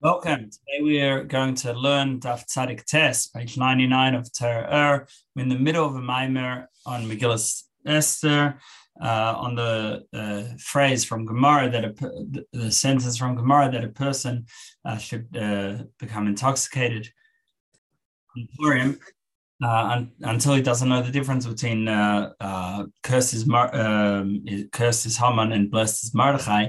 Welcome. Today we are going to learn Daf Tzadik Tes, page 99 of Torah Ohr. We're in the middle of a Maimer on Megillah Esther, uh, on the uh, phrase from Gemara that a, the sentence from Gemara that a person uh, should uh, become intoxicated uh, un, until he doesn't know the difference between uh, cursed is, um, cursed is Haman and blessed is Mordechai.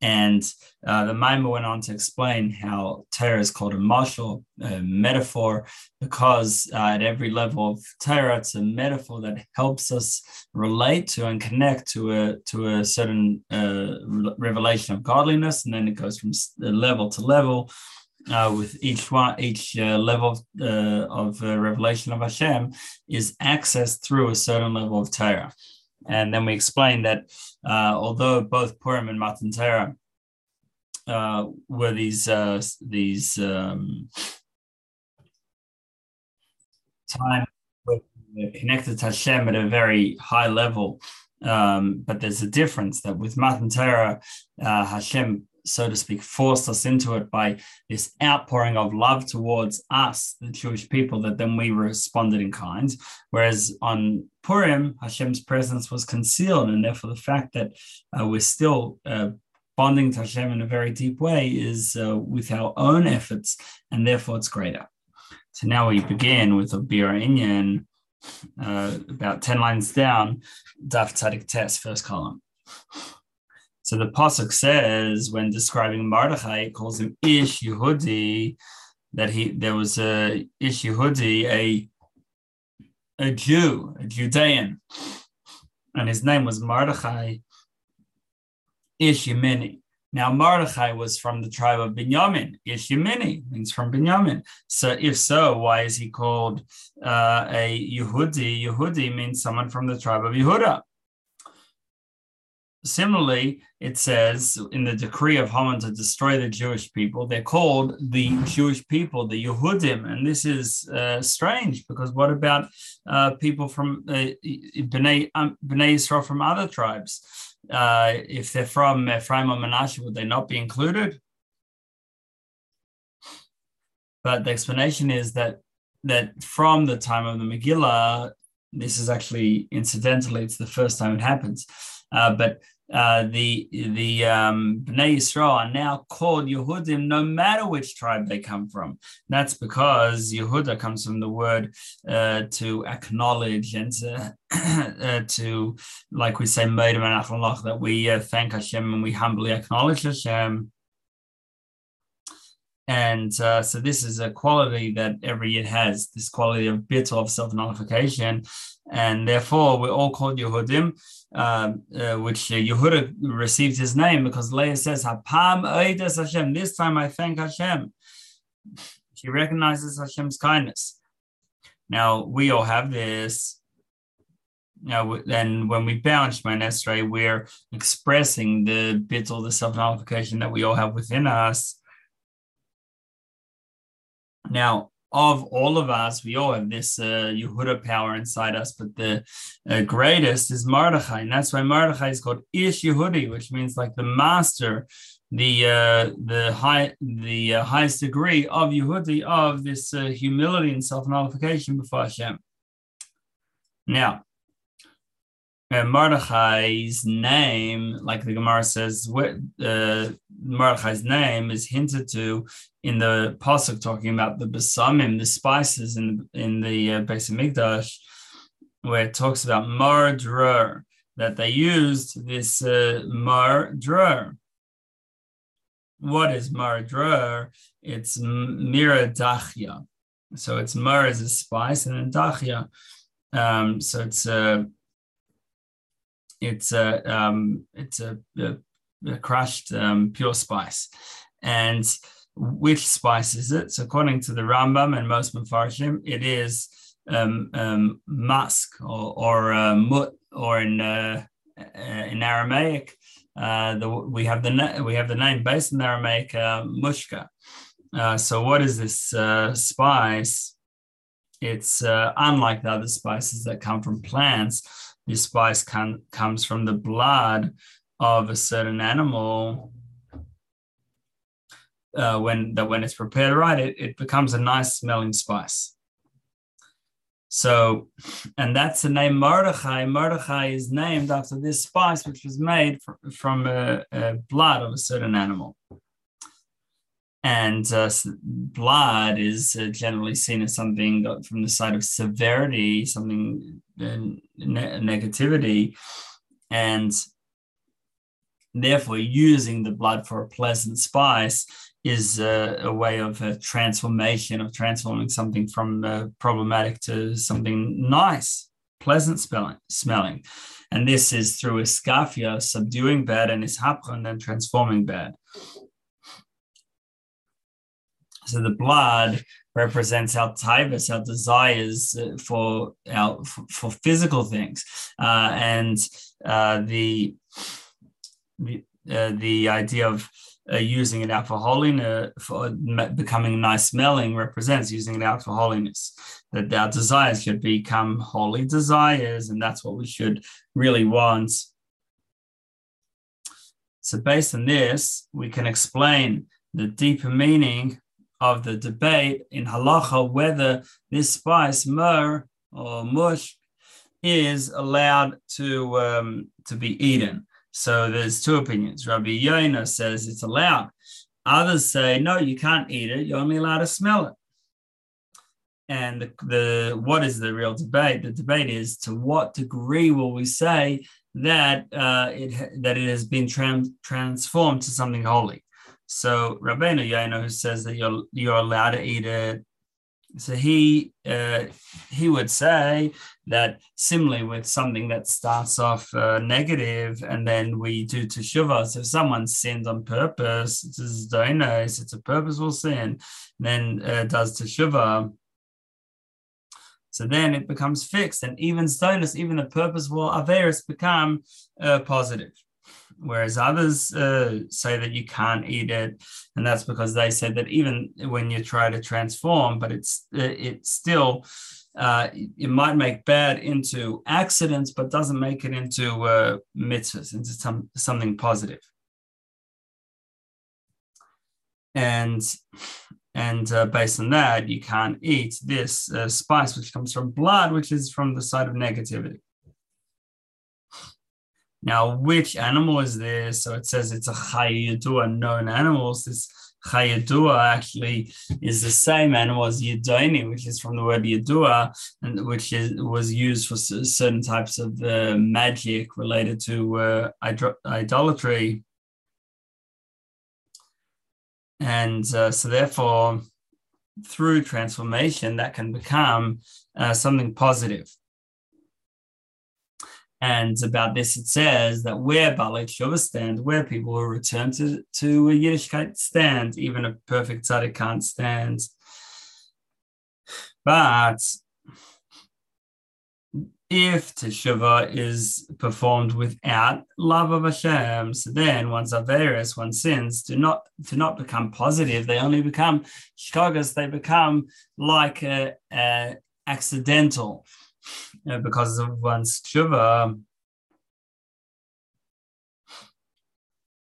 And uh, the Maimah went on to explain how Torah is called a mashal, a metaphor, because uh, at every level of Torah, it's a metaphor that helps us relate to and connect to a to a certain uh, revelation of godliness, and then it goes from level to level. Uh, with each one, each uh, level of, uh, of revelation of Hashem is accessed through a certain level of Torah. And then we explained that uh, although both Purim and Matan Torah uh, were these uh, these um, time connected to Hashem at a very high level, um, but there's a difference that with Matan Torah, uh, Hashem so to speak, forced us into it by this outpouring of love towards us, the Jewish people, that then we responded in kind. Whereas on Purim, Hashem's presence was concealed, and therefore the fact that uh, we're still uh, bonding to Hashem in a very deep way is uh, with our own efforts, and therefore it's greater. So now we begin with a Bira Inyan, uh, about 10 lines down, Daf Tzadik first column. So the pasuk says when describing Mordechai, it calls him Ish Yehudi, that he there was a Ish Yehudi, a a Jew, a Judean, and his name was Mordechai Ish Yemini. Now Mordechai was from the tribe of Binyamin. Ish Yemini means from Binyamin. So if so, why is he called uh, a Yehudi? Yehudi means someone from the tribe of Yehuda. Similarly, it says in the decree of Haman to destroy the Jewish people, they're called the Jewish people, the Yehudim. And this is uh, strange because what about uh, people from uh, Bnei, um, Bnei Israel from other tribes? Uh, if they're from Ephraim or Manasseh, would they not be included? But the explanation is that that from the time of the Megillah, this is actually incidentally, it's the first time it happens uh, but uh, the the um, Bnei Yisrael are now called Yehudim, no matter which tribe they come from. That's because Yehuda comes from the word uh, to acknowledge and to, uh, to like we say, that we uh, thank Hashem and we humbly acknowledge Hashem. And uh, so this is a quality that every Yid has, this quality of bit of self-nullification. And therefore, we're all called Yehudim. Um, uh, which uh, Yehuda received his name because Leah says, Hapam Eides Hashem. This time I thank Hashem. She recognizes Hashem's kindness. Now we all have this. Now, and when we in Shemoneh Esrei, we're expressing the bit or the self-nullification that we all have within us. Now, of all of us, we all have this uh, Yehuda power inside us, but the uh, greatest is Mordechai, and that's why Mordechai is called Ish Yehudi, which means like the master, the uh, the high the uh, highest degree of Yehudi of this uh, humility and self nullification before Hashem. Now, uh, Mordechai's name, like the Gemara says, uh, Mordechai's name is hinted to in the pasuk talking about the besamim, the spices in in the uh, Beis Hamikdash, where it talks about mar that they used this uh, mar What is mar It's mira dachya. So it's mar as a spice and then dachya. Um, so it's a uh, it's a um, it's a, a, a crushed um, pure spice, and which spice is it? So according to the Rambam and most Mefarshim, it is um, um, musk or, or uh, mut, or in uh, uh in Aramaic, uh, the, we have the we have the name based in Aramaic uh, mushka. Uh, so what is this spice? It's unlike the other spices that come from plants. This spice can, comes from the blood of a certain animal uh, when that when it's prepared right, it, it becomes a nice smelling spice. So, and that's the name Mordechai. Mordechai is named after this spice, which was made from, from uh, uh, blood of a certain animal. And uh, blood is uh, generally seen as something from the side of severity, something uh, ne- negativity, and therefore using the blood for a pleasant spice is a, a way of a transformation of transforming something from uh, problematic to something nice, pleasant smelling. smelling. And this is through iskafia, subduing bad, and ishapcha, and then transforming bad. So the blood represents our taivas, our desires uh, for our for, for physical things, uh, and uh, the the, uh, the idea of uh, using it out for holiness, for becoming nice smelling, represents using it out for holiness. That our desires should become holy desires, and that's what we should really want. So, based on this, we can explain the deeper meaning of the debate in halacha whether this spice, myrrh or mush, is allowed to um, to be eaten. So there's two opinions. Rabbi Yonah says it's allowed. Others say, no, you can't eat it. You're only allowed to smell it. And the, the what is the real debate? The debate is to what degree will we say that uh, it that it has been trans- transformed to something holy? So Rabbeinu Yonah who says that you're you're allowed to eat it so he uh, he would say that similarly with something that starts off uh, negative and then we do teshuva. So if someone sins on purpose, it's a it's a purposeful sin, then uh, does teshuva. So then it becomes fixed, and even stonus, even the purposeful averis become uh, positive whereas others uh, say that you can't eat it, and that's because they said that even when you try to transform, but it's it still uh, it might make bad into accidents, but doesn't make it into uh, mitzvahs, into some something positive. And and uh, based on that, you can't eat this uh, spice, which comes from blood, which is from the side of negativity. Now, which animal is this? So it says it's a chayidua, known animals. This chayidua actually is the same animal as yidoni, which is from the word yidua, and which is, was used for certain types of uh, magic related to uh, idolatry. And uh, so, therefore, through transformation, that can become uh, something positive. And about this, it says that where Balei Tshuva stand, where people will return to, to a Yiddishkeit stand, even a perfect tzaddik can't stand. But if teshuva is performed without love of Hashem, so then one's averis, one's sins, do not do not become positive. They only become shkogas. They become like a, a accidental uh, because of one's tshuva.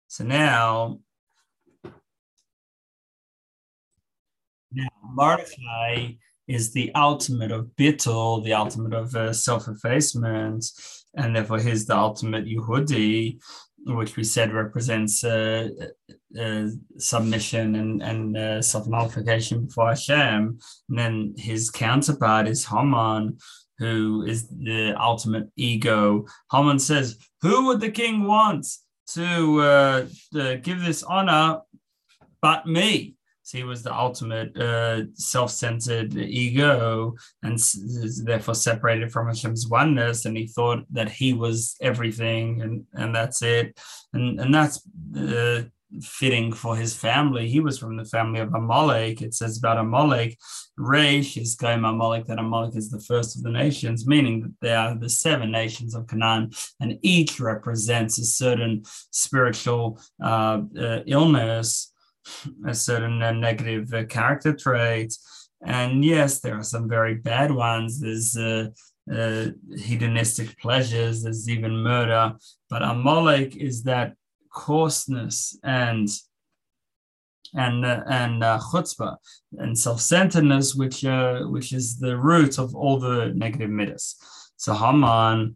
So now, now Mordechai is the ultimate of bittul, the ultimate of uh, self-effacement, and therefore he's the ultimate Yehudi, which we said represents uh, uh, submission and, and uh, self-nullification before Hashem. And then his counterpart is Haman, who is the ultimate ego. Haman says, Who would the king want to, uh, to give this honor but me? So he was the ultimate uh, self-centered ego and therefore separated from Hashem's oneness. And he thought that he was everything and, and that's it. And, and that's uh, fitting for his family. He was from the family of Amalek. It says about Amalek, Reish is Goim Amalek, that Amalek is the first of the nations, meaning that they are the seven nations of Canaan, and each represents a certain spiritual uh, uh, illness, a certain uh, negative uh, character trait. And yes, there are some very bad ones. There's uh, uh, hedonistic pleasures, there's even murder. But Amalek is that coarseness and and uh, and uh, chutzpah and self-centeredness, which uh, which is the root of all the negative midas. So Haman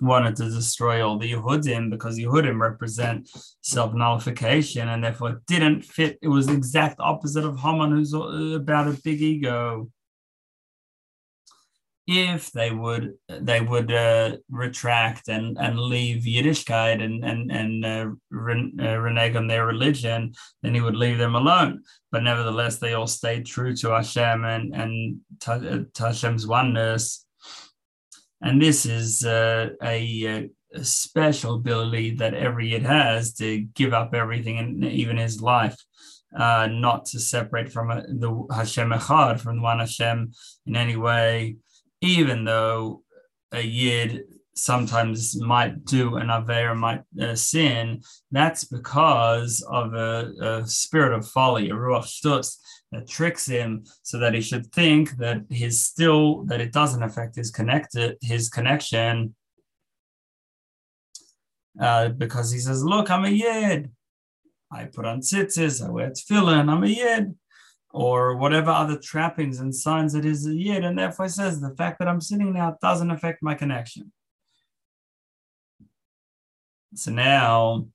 wanted to destroy all the Yehudim because Yehudim represent self-nullification and therefore it didn't fit. It was the exact opposite of Haman, who's about a big ego if they would they would uh, retract and and leave Yiddishkeit and and and uh, uh, renege on their religion, then he would leave them alone. But nevertheless, they all stayed true to Hashem and and uh, Hashem's oneness. And this is uh, a, a, special ability that every Yid has to give up everything and even his life. Uh, not to separate from uh, the Hashem Echad, from the one Hashem in any way, even though a yid sometimes might do an aver, might uh, sin, that's because of a, a, spirit of folly, a ruach shtus, that tricks him so that he should think that he's still that it doesn't affect his connected his connection. Uh, because he says, "Look, I'm a yid. I put on tzitzis. I wear tefillin. I'm a yid." Or whatever other trappings and signs it is a yid. And therefore says the fact that I'm sitting now doesn't affect my connection. So now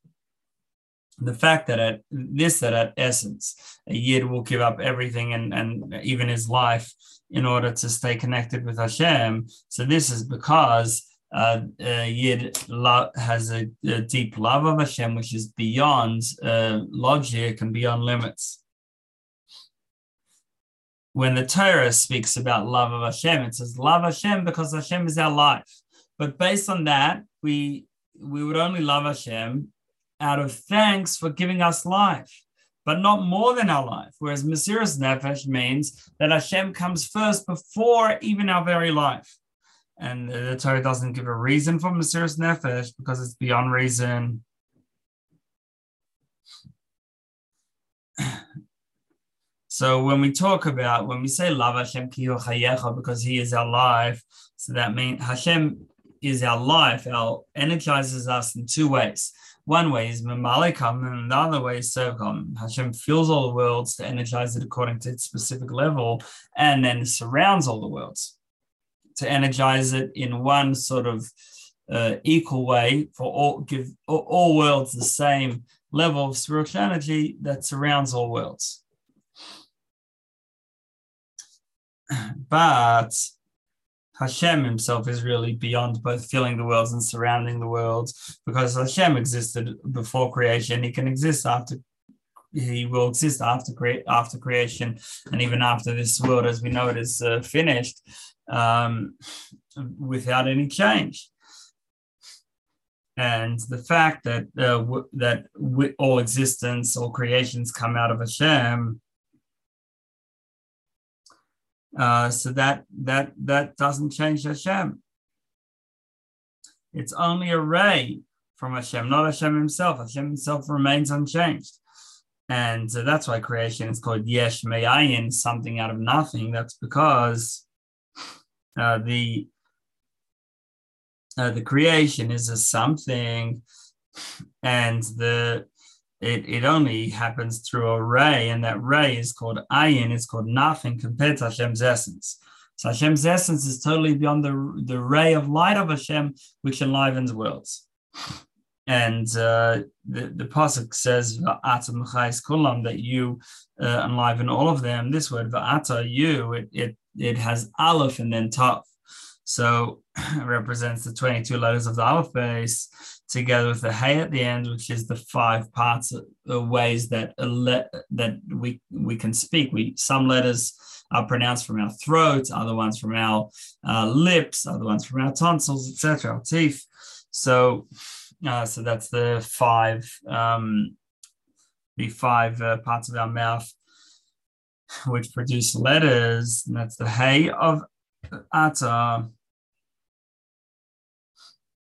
the fact that at this that at essence a yid will give up everything and, and even his life in order to stay connected with Hashem. So this is because uh, uh, Yid lo- has a, a, deep love of Hashem, which is beyond uh, logic and beyond limits when the Torah speaks about love of Hashem, it says love Hashem because Hashem is our life. But based on that, we we would only love Hashem out of thanks for giving us life, but not more than our life. Whereas Mesiras Nefesh means that Hashem comes first before even our very life. And the Torah doesn't give a reason for Mesiras Nefesh because it's beyond reason. So when we talk about, when we say love Hashem because He is our life, so that means Hashem is our life, our energizes us in two ways. One way is Mamalikam, and the other way is Servkom. Hashem fills all the worlds to energize it according to its specific level, and then surrounds all the worlds to energize it in one sort of uh, equal way for all give all, all worlds the same level of spiritual energy that surrounds all worlds. but Hashem himself is really beyond both filling the worlds and surrounding the worlds because Hashem existed before creation. He can exist after he will exist after after creation and even after this world as we know it is uh, finished um, without any change. And the fact that uh, w- that all existence, all creations come out of Hashem uh, so that that that doesn't change Hashem. It's only a ray from Hashem, not Hashem himself. Hashem himself remains unchanged. And that's why creation is called Yesh Me'ayin, something out of nothing. That's because uh, the uh, the creation is a something, and the it, it only happens through a ray, and that ray is called ayin, it's called nothing compared to Hashem's essence. So Hashem's essence is totally beyond the, the ray of light of Hashem, which enlivens worlds. And uh, the, the Pasuk says, kulam, that you uh, enliven all of them. This word, va'ata, you, it, it, it has aleph and then taf. So represents the 22 letters of the aleph beis together with the hey at the end, which is the five parts the ways that le- that we we can speak. We some letters are pronounced from our throat, other ones from our uh, lips, other ones from our tonsils, etc., our teeth. So, uh, so that's the five um, the five uh, parts of our mouth which produce letters. And that's the hey of ata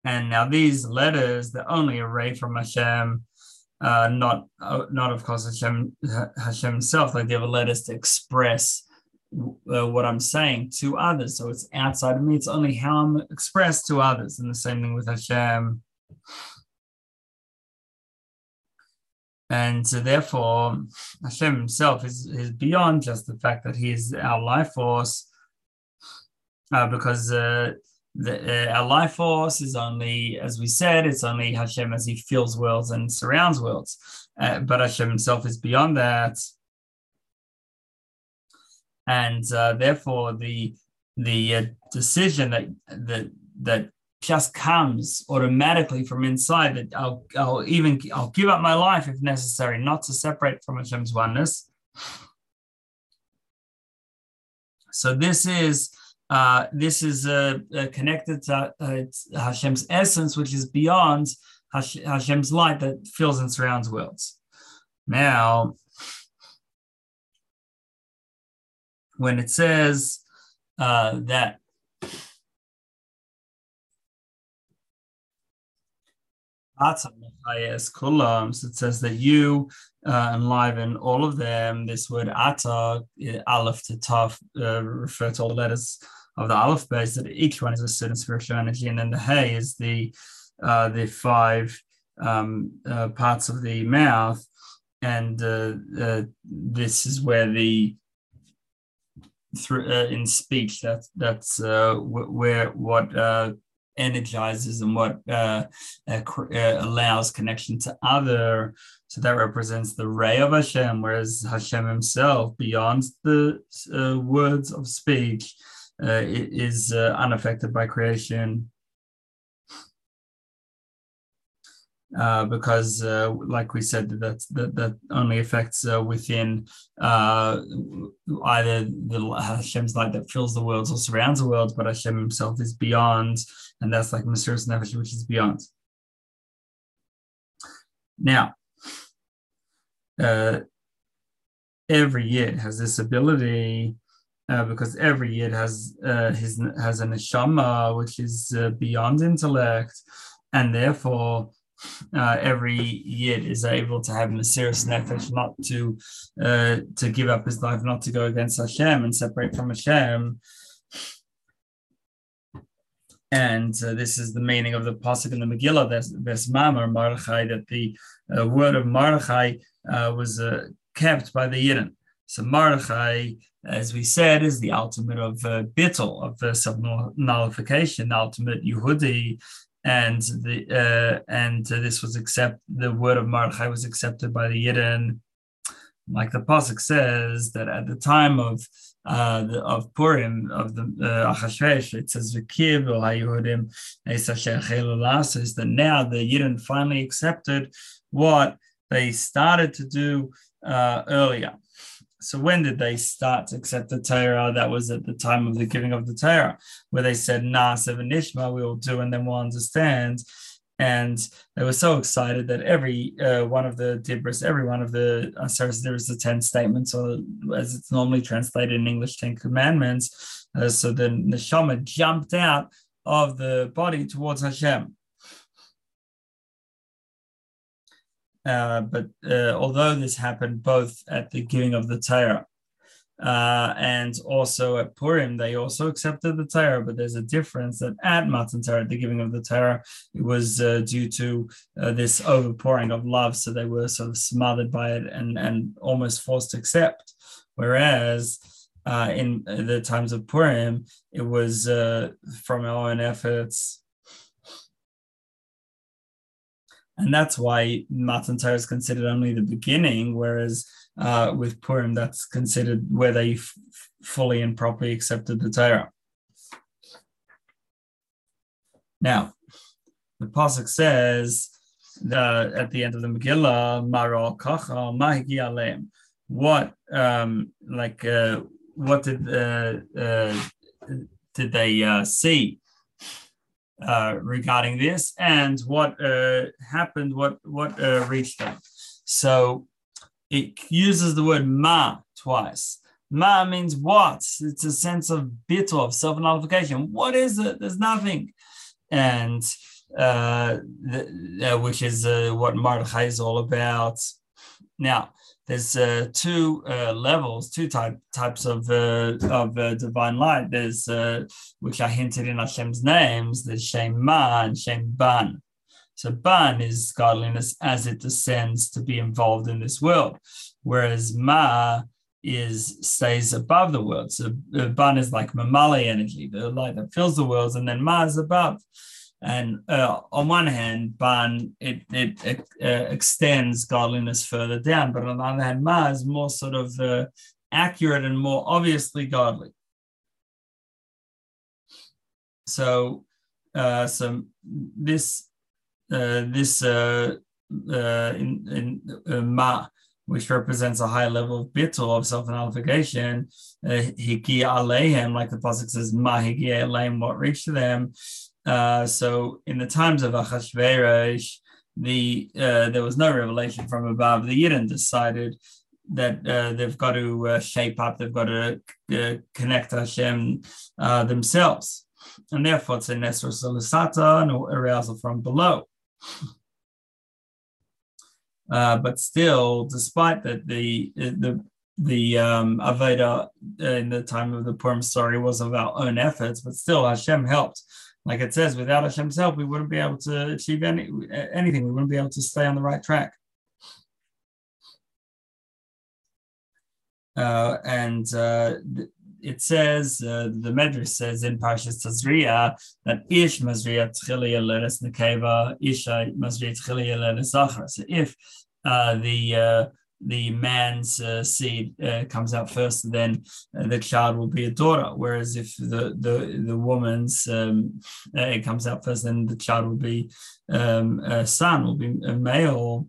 and now these letters, they're only array from Hashem, uh, not uh, not of course Hashem Hashem himself. Like they have letters to express uh, what I'm saying to others. So it's outside of me. It's only how I'm expressed to others. And the same thing with Hashem. and so therefore Hashem himself is, is beyond just the fact that he is our life force, uh, because uh, the, uh, our life force is only, as we said, it's only Hashem as he fills worlds and surrounds worlds. Uh, but Hashem himself is beyond that. And uh, therefore, the the uh, decision that that that just comes automatically from inside that I'll, I'll even I'll give up my life if necessary, not to separate from Hashem's oneness. So this is uh, this is uh, uh, connected to uh, Hashem's essence, which is beyond Hashem's light that fills and surrounds worlds. Now, when it says uh, that kulam. So it says that you uh, enliven all of them. This word ata, aleph to taf, uh, refer to all the letters of the aleph beis. That each one is a certain spiritual energy, and then the hay is the uh, the five um, uh, parts of the mouth, and uh, uh, this is where the through in speech that that's where what energizes and what uh, uh, uh, allows connection to other. So that represents the ray of Hashem, whereas Hashem himself, beyond the uh, words of speech, uh, is uh, unaffected by creation. Uh, because, uh, like we said, that that, that only affects uh, within uh, either the Hashem's light that fills the worlds or surrounds the world, but Hashem Himself is beyond, and that's like Mesiras Nefesh, which is beyond. Now, uh, every yid has this ability. because every yid has his has a neshama which is beyond intellect, and therefore uh, every yid is able to have Mesiras Nefesh, not to uh, to give up his life, not to go against Hashem and separate from Hashem. And uh, this is the meaning of the pasuk in the Megillah, this Mamar Mordechai, that the uh, word of Mordechai uh, was uh, kept by the Yidden. So Mordechai, as we said, is the ultimate of uh, bittul, of uh, nullification, the ultimate Yehudi, and the uh, and this was accept the word of Mordechai was accepted by the Yidden. Like the pasuk says that at the time of uh, the, of Purim of the uh, Achashverosh, it says v'kiv Yehudim is that now the Yidden finally accepted what they started to do uh, earlier. So when did they start to accept the Torah? That was at the time of the giving of the Torah, where they said, "Nah, seven Nishma, we will do, and then we'll understand." And they were so excited that every uh, one of the Dibras, every one of the uh, there is the ten statements, or as it's normally translated in English, Ten Commandments. Uh, so the neshama jumped out of the body towards Hashem. Uh, but uh, although this happened both at the giving of the Torah uh, and also at Purim, they also accepted the Torah, but there's a difference that at Matan Torah, the giving of the Torah, it was uh, due to uh, this overpouring of love, so they were sort of smothered by it and, and almost forced to accept. Whereas in the times of Purim, it was from our own efforts and that's why Matan Torah is considered only the beginning, whereas uh, with Purim, that's considered where they f- fully and properly accepted the Torah. Now, the pasuk says uh, at the end of the Megillah, "Maro kacha mahigi alem." What, um, like, uh, what did uh, uh, did they uh, see? Uh, regarding this and what uh, happened, what what uh, reached them. So it uses the word ma twice. Ma means what? It's a sense of bittul, of self nullification. What is it? There's nothing. And uh, the, uh, which is uh, what Mordechai is all about. Now, there's uh, two uh, levels, two type, types of uh, of uh, divine light. There's uh, which I hinted in Hashem's names. There's Shem Ma and Shem Ban. So ban is godliness as it descends to be involved in this world, whereas ma is stays above the world. So uh, ban is like mamali energy, the light that fills the world, and then ma is above. And uh, on one hand, ban it it, uh, extends godliness further down, but on the other hand, ma is more sort of uh, accurate and more obviously godly. So, uh, so this uh, this uh, in, in ma, which represents a high level of bittul of self nullification, hiki alehem, like the pasuk says, ma hiki alehem, what reached to them. so, in the times of Achashverosh, the there was no revelation from above. The Yidden decided that uh, they've got to uh, shape up, they've got to uh, connect Hashem themselves. And therefore, it's a Nesra Solisata, no arousal from below. Uh, but still, despite that, the the the um, Aveda in the time of the Purim story was of our own efforts, but still Hashem helped. Like it says, without Hashem's help, we wouldn't be able to achieve any anything. We wouldn't be able to stay on the right track. Uh, and uh, it says, uh, the Medrash says in Parshas Tazria that Ish Mazriya Tchilia Leres Nekeva, Isha Mazriya Tchilia Leres Zachar. So if uh, the uh, the man's uh, seed uh, comes out first, then uh, the child will be a daughter. Whereas if the the the woman's um, it comes out first, then the child will be um, a son, will be a male.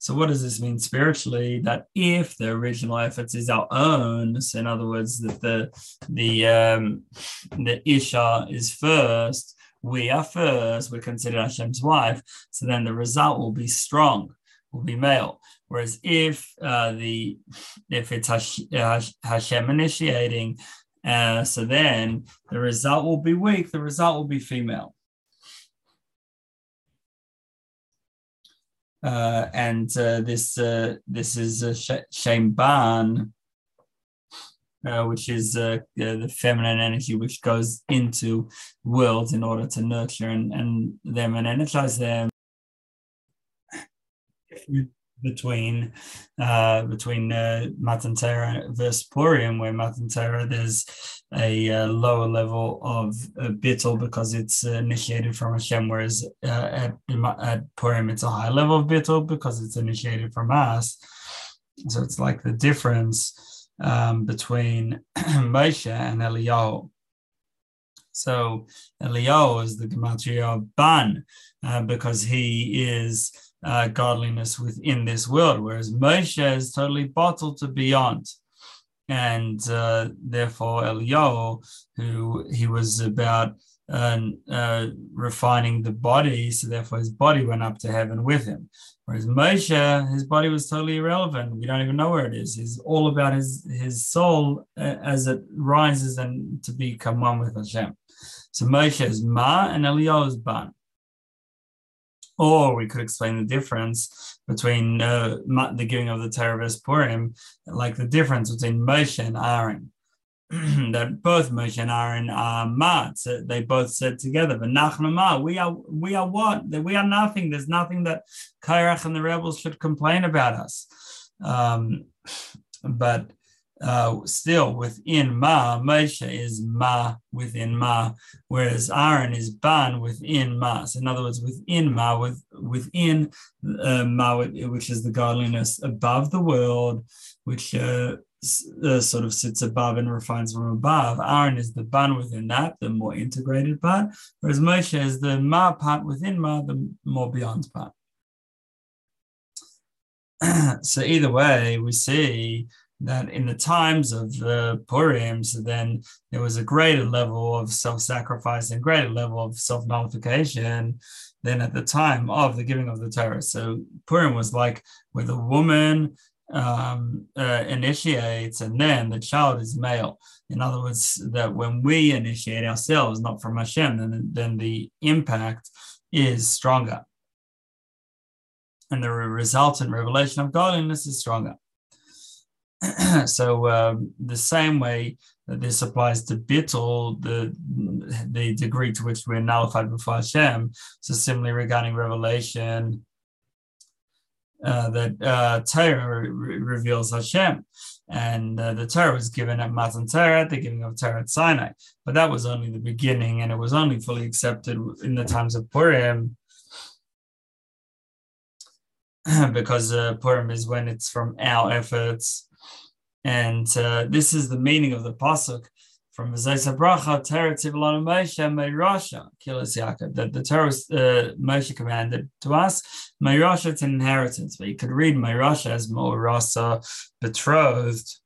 So, what does this mean spiritually? That if the original efforts is our own, so in other words, that the the um, the isha is first, we are first, we're considered Hashem's wife. So then the result will be strong, will be male. Whereas if uh, the if it's Hashem initiating, uh, so then the result will be weak. The result will be female. uh, and uh, this uh, this is a Shem Ban, uh, which is uh, the feminine energy which goes into worlds in order to nurture and, and them and energize them between uh, between uh, Matan Torah versus Purim, where Matan Torah there's a uh, lower level of uh, bittul because it's uh, initiated from Hashem, whereas uh, at, at Purim it's a high level of bittul because it's initiated from us. So it's like the difference um, between Moshe and Eliyahu. So Eliyahu is the gematria of Ban uh, because he is uh, godliness within this world, whereas Moshe is totally bottled to beyond. And uh, therefore, Eliyahu, who he was about uh, uh, refining the body, so therefore his body went up to heaven with him. Whereas Moshe, his body was totally irrelevant. We don't even know where it is. He's all about his his soul uh, as it rises and to become one with Hashem. So Moshe is Ma and Eliyahu is Ban. Or we could explain the difference between uh, the giving of the Torah Purim, like the difference between Moshe and Aaron. that both Moshe and Aaron are mat. So they both said together, but ma, we are we are what? We are nothing. There's nothing that Korach and the rebels should complain about us. Um, but uh, still within Ma, Moshe is Ma within Ma, whereas Aaron is Ban within Ma. So in other words, within Ma, with within uh, Ma, which is the godliness above the world, which uh, uh, sort of sits above and refines from above. Aaron is the Ban within that, the more integrated part, whereas Moshe is the Ma part within Ma, the more beyond part. so either way, we see that in the times of the Purim, so then there was a greater level of self-sacrifice and greater level of self-nullification than at the time of the giving of the Torah. So Purim was like where the woman um, uh, initiates and then the child is male. In other words, that when we initiate ourselves, not from Hashem, then, then the impact is stronger. And the resultant revelation of godliness is stronger. so um, the same way that this applies to bittul, the the degree to which we're nullified before Hashem. So similarly regarding revelation, uh, that uh, Torah re- reveals Hashem, and uh, the Torah was given at Matan Torah at the giving of Torah at Sinai, but that was only the beginning, and it was only fully accepted in the times of Purim. because uh, Purim is when it's from our efforts and uh, this is the meaning of the pasuk from Zaysa Bracha, Torah Tivlanu Moshe, Meirasha, Kilas Yaakov, that the Torah uh, Moshe commanded to us, Meirasha, an inheritance, but you could read Meirasha as Mo'rasa, betrothed.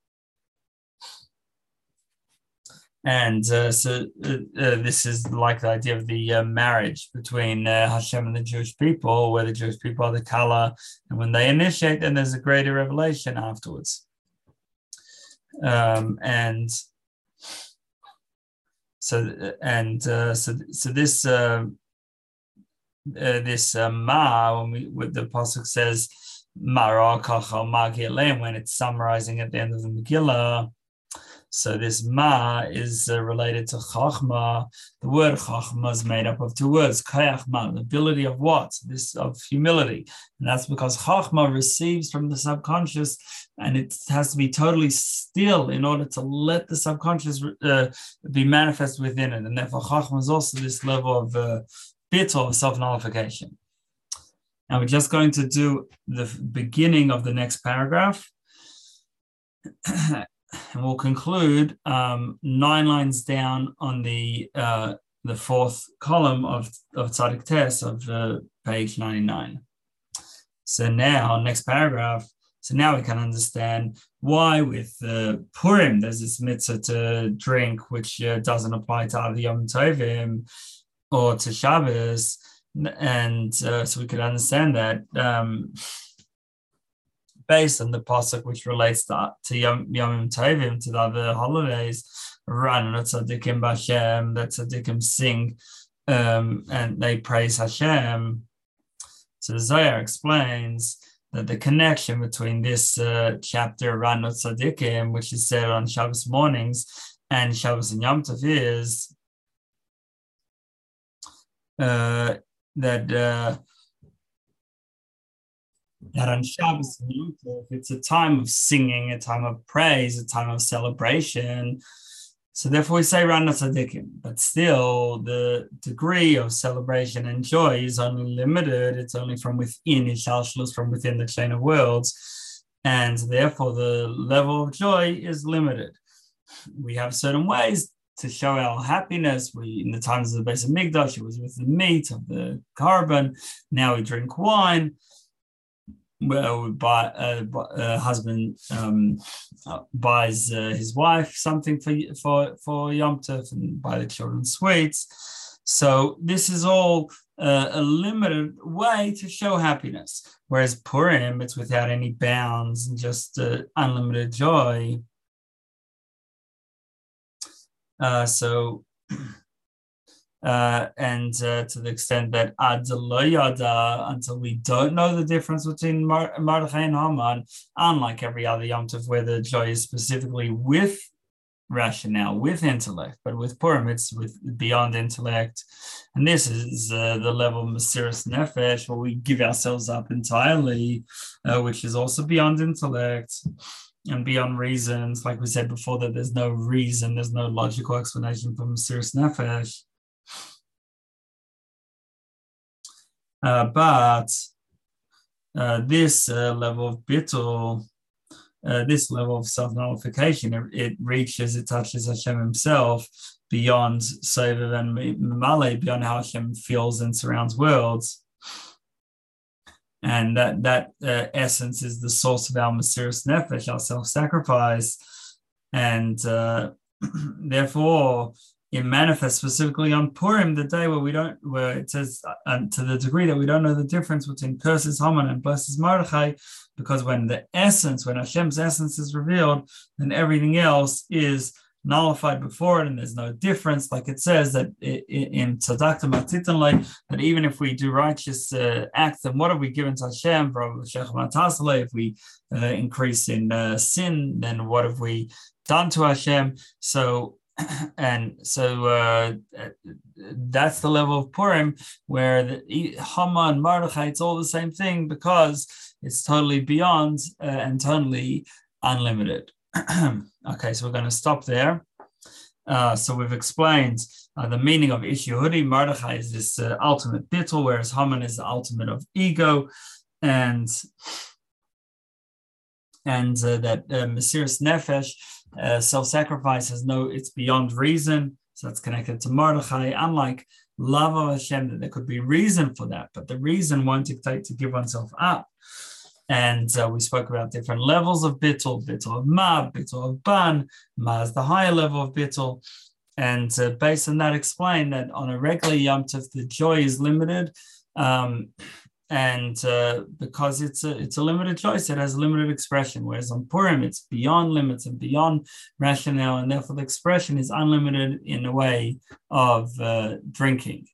And uh, so uh, uh, this is like the idea of the uh, marriage between uh, Hashem and the Jewish people, where the Jewish people are the Kala, and when they initiate, then there's a greater revelation afterwards um, and so and uh, so so this uh, uh, this uh, ma when we with the pasuk says mara when it's summarizing at the end of the Megillah so this ma is uh, related to chachma. The word chachma is made up of two words, kayachma, the ability of what? This of humility. And that's because chachma receives from the subconscious and it has to be totally still in order to let the subconscious uh, be manifest within it. And therefore chachma is also this level of uh, bit of self-nullification. And we're just going to do the beginning of the next paragraph. and we'll conclude um, nine lines down on the uh, the fourth column of of Tzadik Tes of uh, page 99. So now, next paragraph. So now we can understand why with uh, Purim there's this mitzvah to drink, which uh, doesn't apply to other Yom Tovim or to Shabbos, and uh, so we could understand that. Um, based on the pasuk which relates to, to Yom, Yom Tovim, to the other holidays, Ran Tzadikim Bashem, that Tzadikim sing um, and they praise Hashem. So Zohar explains that the connection between this uh, chapter, Ran Tzadikim, which is said on Shabbos mornings, and Shabbos and Yom Tov is uh, that uh, that on Shabbos it's a time of singing, a time of praise, a time of celebration. So therefore we say Rana Tzadikim, but still the degree of celebration and joy is only limited. It's only from within, Ishalshlus, from within the chain of worlds. And therefore the level of joy is limited. We have certain ways to show our happiness. We, in the times of the Beis Hamikdash, it was with the meat of the korban. Now we drink wine well, buy, uh, uh, husband um, uh, buys uh, his wife something for for for Yom Tov and buy the children sweets. So this is all uh, a limited way to show happiness. Whereas Purim, it's without any bounds and just uh, unlimited joy. so uh, and uh, to the extent that until we don't know the difference between Mar- Mordechai and Haman, unlike every other Yom Tov where the joy is specifically with rationale, with intellect, but with Purim it's with beyond intellect, and this is uh, the level of Mesiras Nefesh where we give ourselves up entirely, uh, which is also beyond intellect and beyond reasons. Like we said before, that there's no reason, there's no logical explanation for Mesiras Nefesh. Uh, but uh, this uh, level of bittul, uh, this level of self-nullification, it, it, reaches, it touches Hashem himself beyond Sovev and Male, beyond how Hashem feels and surrounds worlds. And that, that uh, essence is the source of our Mesiras Nefesh, our self-sacrifice. And uh, therefore, it manifests specifically on Purim, the day where we don't, where it says, uh, to the degree that we don't know the difference between curses Haman and blesses Mordechai, because when the essence, when Hashem's essence is revealed, then everything else is nullified before it, and there's no difference. Like it says that in Tzadakta Matitanle, that even if we do righteous uh, acts, then what have we given to Hashem? If we uh, increase in uh, sin, then what have we done to Hashem. So and so uh, that's the level of Purim where the Haman, Mordechai, it's all the same thing because it's totally beyond uh, and totally unlimited. okay, so we're going to stop there. Uh, so we've explained uh, the meaning of Ish Yehudi. Mordechai is this uh, ultimate bittul, whereas Haman is the ultimate of ego, and and uh, that uh, Mesiras Nefesh, uh, self-sacrifice, has no, it's beyond reason. So that's connected to Mordechai. Unlike love of Hashem, that there could be reason for that, but the reason won't dictate to give oneself up. And uh, we spoke about different levels of bittul, bittul of ma, bittul of ban. Ma is the higher level of bittul. And uh, based on that, explain that on a regular Yom Tov, the joy is limited. Um, and uh, because it's a it's a limited choice, it has limited expression. Whereas on Purim, it's beyond limits and beyond rationale, and therefore the expression is unlimited in the way of uh, drinking.